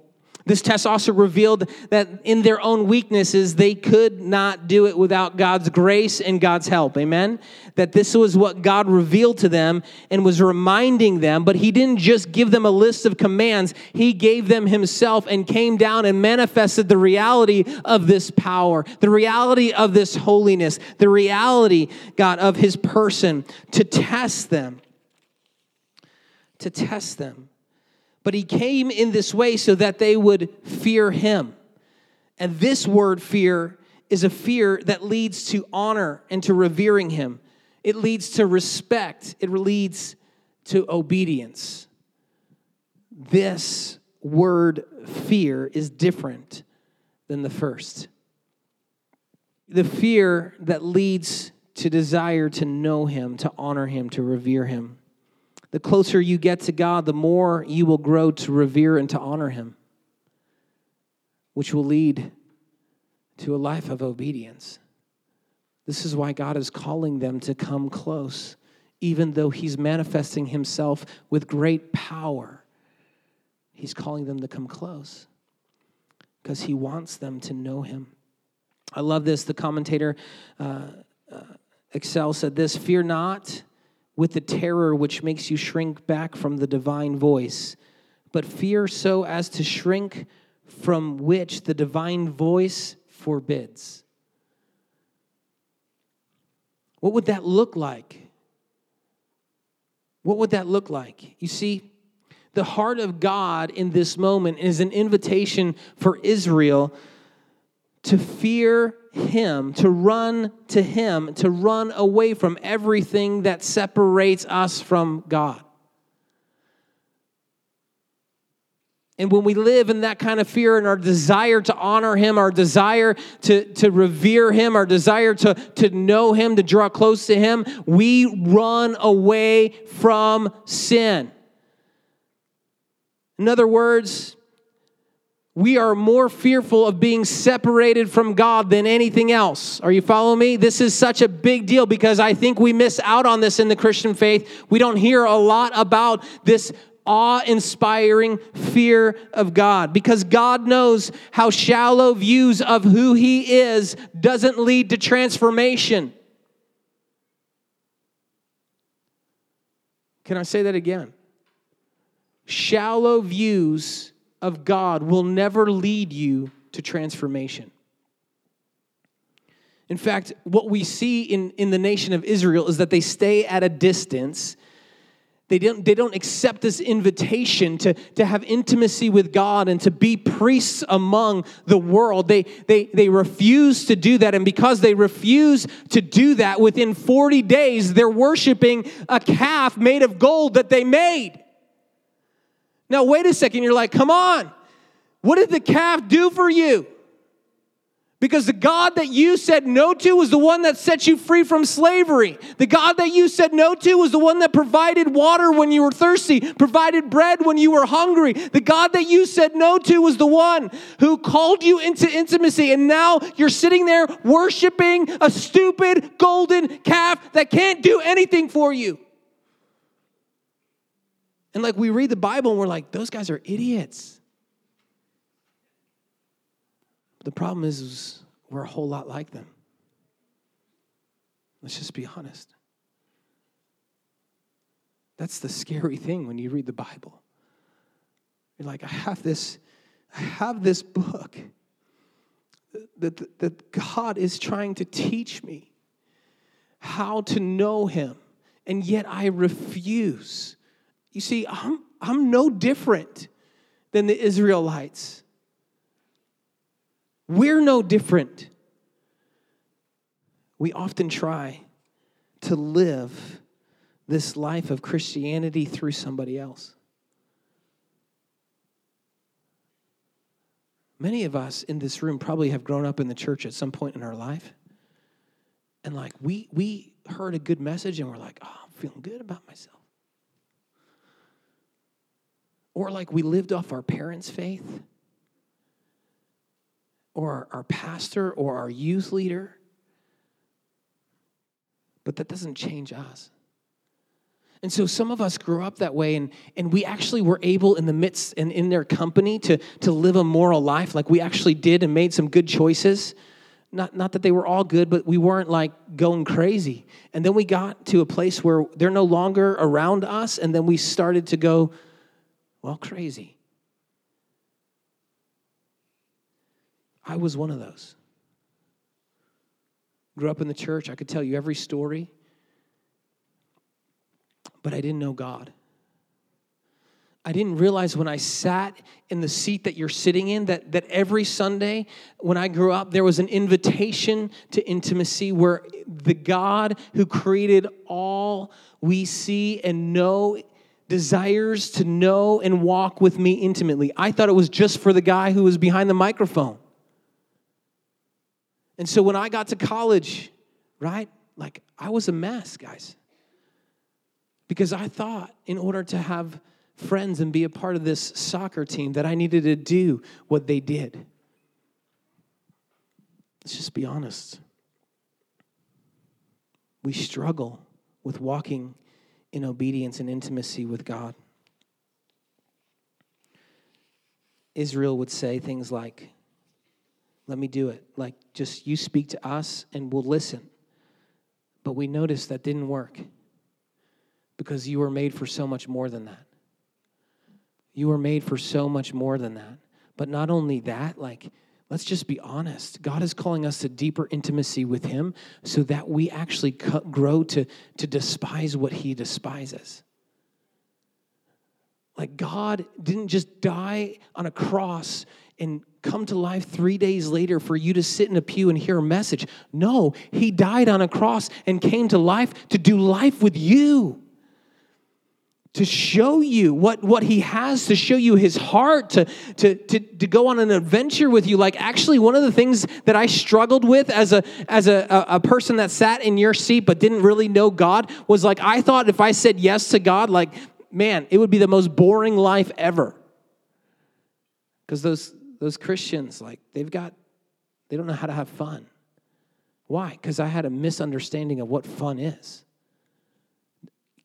This test also revealed that in their own weaknesses, they could not do it without God's grace and God's help. Amen? That this was what God revealed to them and was reminding them, but He didn't just give them a list of commands, He gave them Himself and came down and manifested the reality of this power, the reality of this holiness, the reality, God, of His person to test them. To test them. But he came in this way so that they would fear him. And this word fear is a fear that leads to honor and to revering him. It leads to respect. It leads to obedience. This word fear is different than the first. The fear that leads to desire to know him, to honor him, to revere him. The closer you get to God, the more you will grow to revere and to honor Him, which will lead to a life of obedience. This is why God is calling them to come close, even though He's manifesting Himself with great power. He's calling them to come close because He wants them to know Him. I love this. The commentator, uh, uh, Exell, said this Fear not with the terror which makes you shrink back from the divine voice, but fear so as to shrink from which the divine voice forbids. What would that look like? What would that look like? You see, the heart of God in this moment is an invitation for Israel to fear him, to run to Him, to run away from everything that separates us from God. And when we live in that kind of fear and our desire to honor Him, our desire to, to revere Him, our desire to, to know Him, to draw close to Him, we run away from sin. In other words, we are more fearful of being separated from God than anything else. Are you following me? This is such a big deal because I think we miss out on this in the Christian faith. We don't hear a lot about this awe inspiring fear of God because God knows how shallow views of who He is doesn't lead to transformation. Can I say that again? Shallow views of God will never lead you to transformation. In fact, what we see in, in the nation of Israel is that they stay at a distance. They don't, they don't accept this invitation to, to have intimacy with God and to be priests among the world. They, they, they refuse to do that. And because they refuse to do that, within 40 days, they're worshiping a calf made of gold that they made. Now, wait a second. You're like, come on. What did the calf do for you? Because the God that you said no to was the one that set you free from slavery. The God that you said no to was the one that provided water when you were thirsty, provided bread when you were hungry. The God that you said no to was the one who called you into intimacy. And now you're sitting there worshiping a stupid golden calf that can't do anything for you. And like we read the Bible and we're like, those guys are idiots. The problem is, is we're a whole lot like them. Let's just be honest. That's the scary thing when you read the Bible. You're like, I have this, I have this book that, that God is trying to teach me how to know Him, and yet I refuse you see, I'm, I'm no different than the Israelites. We're no different. We often try to live this life of Christianity through somebody else. Many of us in this room probably have grown up in the church at some point in our life. And like we we heard a good message and we're like, "Oh, I'm feeling good about myself." Or like we lived off our parents' faith or our pastor or our youth leader. But that doesn't change us. And so some of us grew up that way, and, and we actually were able in the midst and in their company to, to live a moral life. Like we actually did and made some good choices. Not, not that they were all good, but we weren't like going crazy. And then we got to a place where they're no longer around us, and then we started to go, well, crazy. I was one of those. Grew up in the church, I could tell you every story but I didn't know God. I didn't realize when I sat in the seat that you're sitting in that, that every Sunday when I grew up, there was an invitation to intimacy where the God who created all we see and know desires to know and walk with me intimately. I thought it was just for the guy who was behind the microphone. And so when I got to college, right, like I was a mess, guys. Because I thought in order to have friends and be a part of this soccer team that I needed to do what they did. Let's just be honest. We struggle with walking in obedience and intimacy with God. Israel would say things like, Let me do it. Like, just you speak to us and we'll listen. But we noticed that didn't work because you were made for so much more than that. You were made for so much more than that. But not only that, like, let's just be honest. God is calling us to deeper intimacy with Him so that we actually grow to, to despise what He despises. Like, God didn't just die on a cross and come to life three days later for you to sit in a pew and hear a message. No, He died on a cross and came to life to do life with you to show you what, what he has, to show you his heart, to, to, to, to go on an adventure with you. Like, actually, one of the things that I struggled with as, a, as a, a person that sat in your seat but didn't really know God was like, I thought if I said yes to God, like, man, it would be the most boring life ever. Because those, those Christians, like, they've got, they don't know how to have fun. Why? Because I had a misunderstanding of what fun is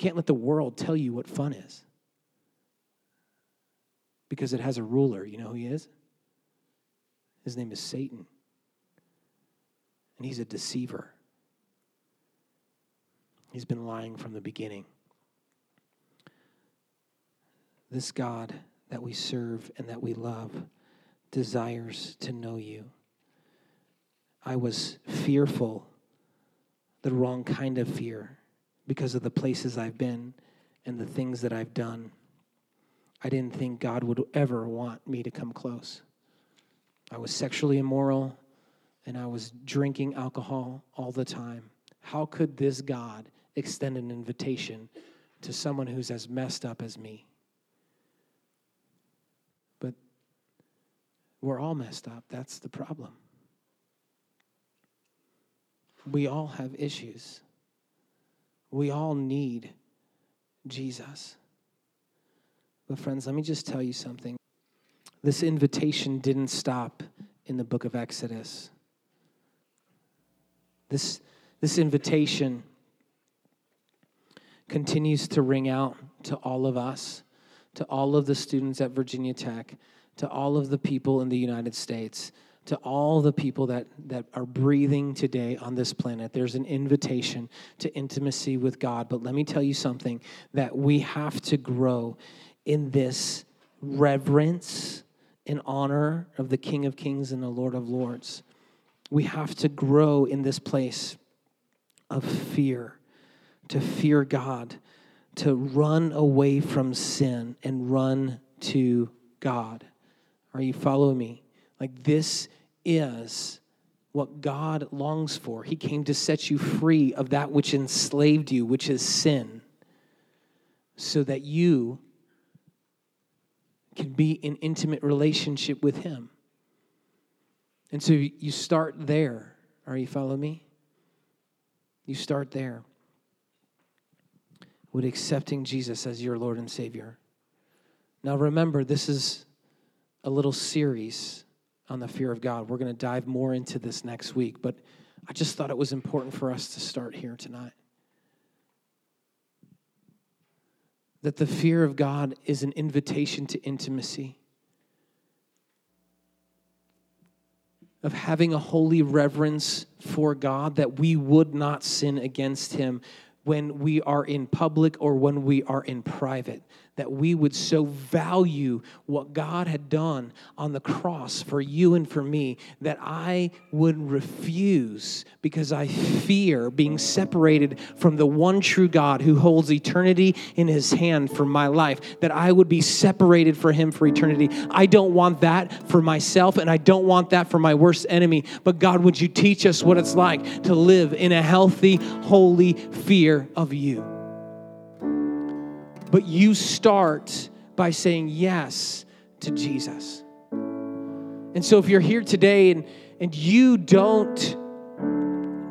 can't let the world tell you what fun is because it has a ruler. You know who he is? His name is Satan. And he's a deceiver. He's been lying from the beginning. This God that we serve and that we love desires to know you. I was fearful, the wrong kind of fear because of the places I've been and the things that I've done. I didn't think God would ever want me to come close. I was sexually immoral and I was drinking alcohol all the time. How could this God extend an invitation to someone who's as messed up as me? But we're all messed up. That's the problem. We all have issues. We all need Jesus. But, friends, let me just tell you something. This invitation didn't stop in the book of Exodus. This, this invitation continues to ring out to all of us, to all of the students at Virginia Tech, to all of the people in the United States to all the people that, that are breathing today on this planet. There's an invitation to intimacy with God. But let me tell you something that we have to grow in this reverence and honor of the King of Kings and the Lord of Lords. We have to grow in this place of fear, to fear God, to run away from sin and run to God. Are you following me? Like, this is what God longs for. He came to set you free of that which enslaved you, which is sin, so that you can be in intimate relationship with Him. And so you start there. Are you following me? You start there with accepting Jesus as your Lord and Savior. Now, remember, this is a little series on the fear of God. We're going to dive more into this next week, but I just thought it was important for us to start here tonight. That the fear of God is an invitation to intimacy, of having a holy reverence for God, that we would not sin against Him when we are in public or when we are in private that we would so value what God had done on the cross for you and for me that I would refuse because I fear being separated from the one true God who holds eternity in his hand for my life, that I would be separated for him for eternity. I don't want that for myself and I don't want that for my worst enemy. But God, would you teach us what it's like to live in a healthy, holy fear of you? But you start by saying yes to Jesus. And so if you're here today and, and you don't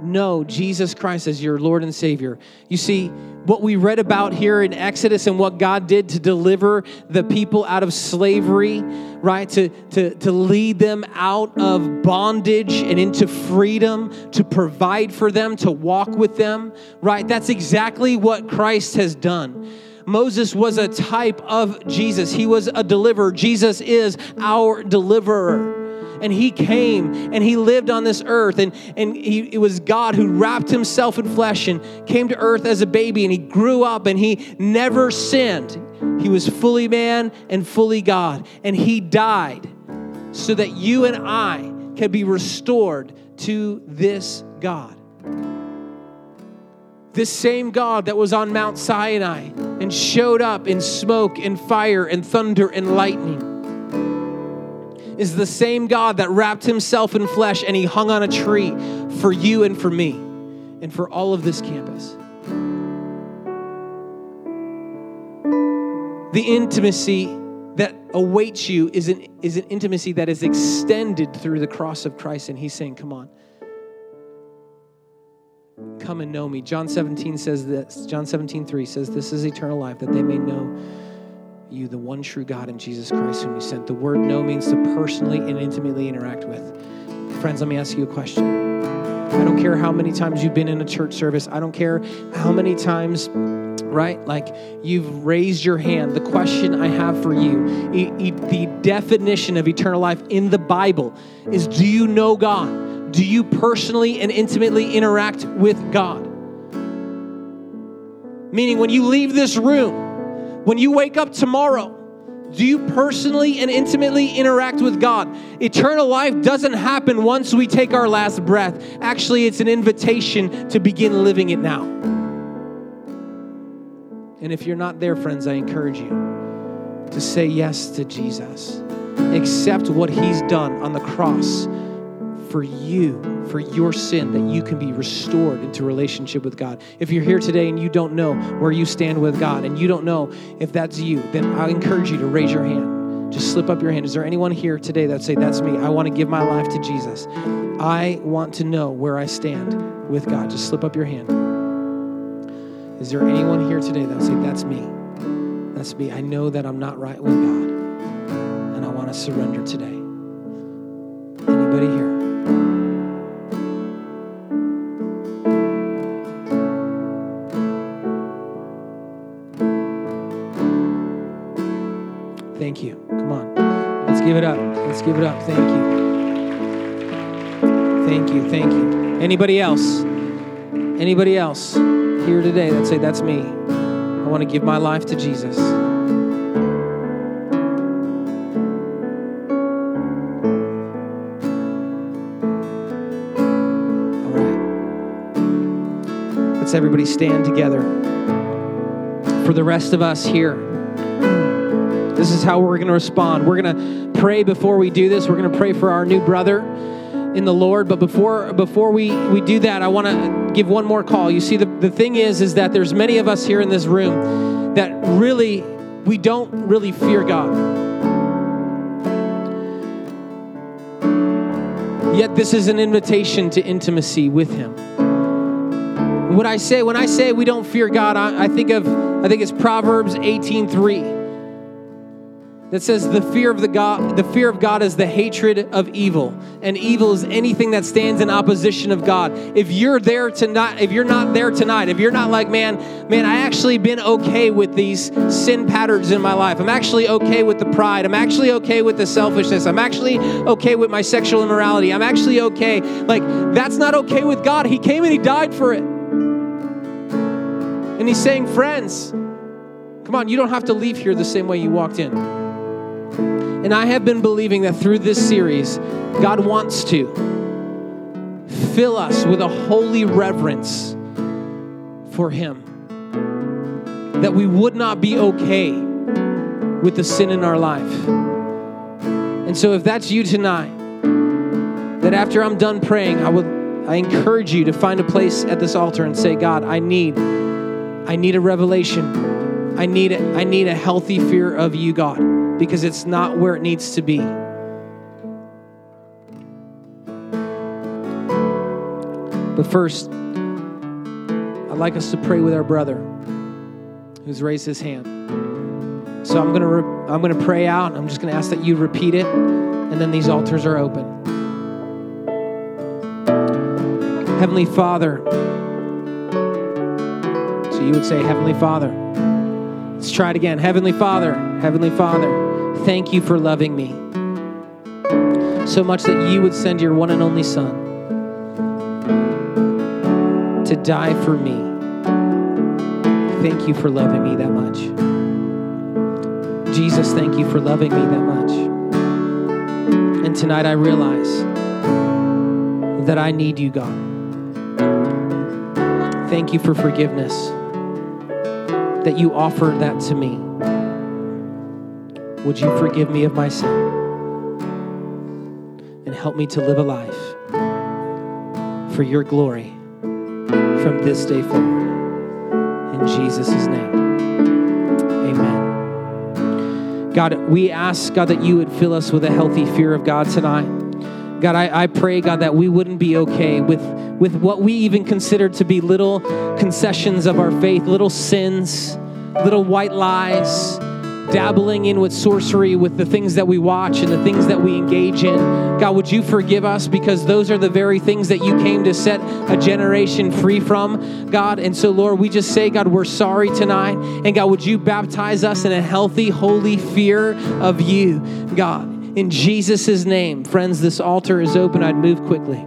know Jesus Christ as your Lord and Savior, you see, what we read about here in Exodus and what God did to deliver the people out of slavery, right? To, to, to lead them out of bondage and into freedom, to provide for them, to walk with them, right? That's exactly what Christ has done. Moses was a type of Jesus. He was a deliverer. Jesus is our deliverer. And he came and he lived on this earth, and, and he, it was God who wrapped himself in flesh and came to earth as a baby, and he grew up and he never sinned. He was fully man and fully God, and he died so that you and I can be restored to this God. This same God that was on Mount Sinai and showed up in smoke and fire and thunder and lightning is the same God that wrapped himself in flesh and he hung on a tree for you and for me and for all of this campus. The intimacy that awaits you is an, is an intimacy that is extended through the cross of Christ. And he's saying, Come on, come and know me. John 17 says this. John 17, 3 says, This is eternal life, that they may know you, the one true God, and Jesus Christ, whom you sent. The word know means to personally and intimately interact with. Friends, let me ask you a question. I don't care how many times you've been in a church service, I don't care how many times right? Like you've raised your hand. The question I have for you, e- e- the definition of eternal life in the Bible is do you know God? Do you personally and intimately interact with God? Meaning, when you leave this room, when you wake up tomorrow, do you personally and intimately interact with God? Eternal life doesn't happen once we take our last breath. Actually, it's an invitation to begin living it now. And if you're not there, friends, I encourage you to say yes to Jesus. Accept what he's done on the cross for you, for your sin, that you can be restored into relationship with God. If you're here today and you don't know where you stand with God and you don't know if that's you, then I encourage you to raise your hand. Just slip up your hand. Is there anyone here today that say, That's me? I want to give my life to Jesus. I want to know where I stand with God. Just slip up your hand. Is there anyone here today that say, That's me? That's me. I know that I'm not right with God, and I want to surrender today. Anybody here? Give it up. Let's give it up. Thank you. Thank you. Thank you. Anybody else? Anybody else here today that say, That's me? I want to give my life to Jesus. All right. Let's everybody stand together. For the rest of us here, This is how we're going to respond. We're going to pray before we do this. We're going to pray for our new brother in the Lord. But before before we, we do that, I want to give one more call. You see, the, the thing is, is that there's many of us here in this room that really, we don't really fear God. Yet this is an invitation to intimacy with Him. What I say when I say we don't fear God, I, I think of I think it's Proverbs 18:3 that says the fear of the God the fear of God is the hatred of evil and evil is anything that stands in opposition of God. If you're there tonight if you're not there tonight, if you're not like man, man, I actually been okay with these sin patterns in my life. I'm actually okay with the pride. I'm actually okay with the selfishness. I'm actually okay with my sexual immorality. I'm actually okay. Like that's not okay with God. He came and he died for it. And he's saying, "Friends, come on, you don't have to leave here the same way you walked in." And I have been believing that through this series, God wants to fill us with a holy reverence for Him. That we would not be okay with the sin in our life. And so, if that's you tonight, that after I'm done praying, I would I encourage you to find a place at this altar and say, God, I need, I need a revelation. I need, a, I need a healthy fear of you, God because it's not where it needs to be. But first, I'd like us to pray with our brother who's raised his hand. So I'm going to re- I'm going to pray out. I'm just going to ask that you repeat it and then these altars are open. Heavenly Father. So you would say Heavenly Father. Let's try it again. Heavenly Father, Heavenly Father. Thank you for loving me so much that you would send your one and only Son to die for me. Thank you for loving me that much. Jesus, thank you for loving me that much. And tonight I realize that I need you, God. Thank you for forgiveness, that you offered that to me. Would you forgive me of my sin and help me to live a life for your glory from this day forward? In Jesus' name, amen. God, we ask, God, that you would fill us with a healthy fear of God tonight. God, I, I pray, God, that we wouldn't be okay with, with what we even consider to be little concessions of our faith, little sins, little white lies dabbling in with sorcery, with the things that we watch and the things that we engage in. God, would you forgive us because those are the very things that you came to set a generation free from, God. And so, Lord, we just say, God, we're sorry tonight. And God, would you baptize us in a healthy, holy fear of you, God. In Jesus' name, friends, this altar is open. I'd move quickly.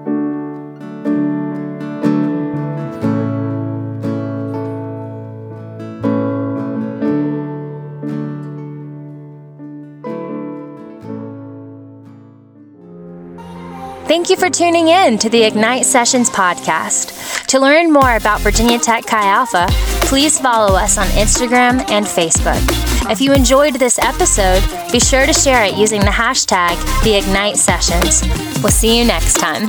Thank you for tuning in to the Ignite Sessions podcast. To learn more about Virginia Tech Chi Alpha, please follow us on Instagram and Facebook. If you enjoyed this episode, be sure to share it using the hashtag the Ignite Sessions. We'll see you next time.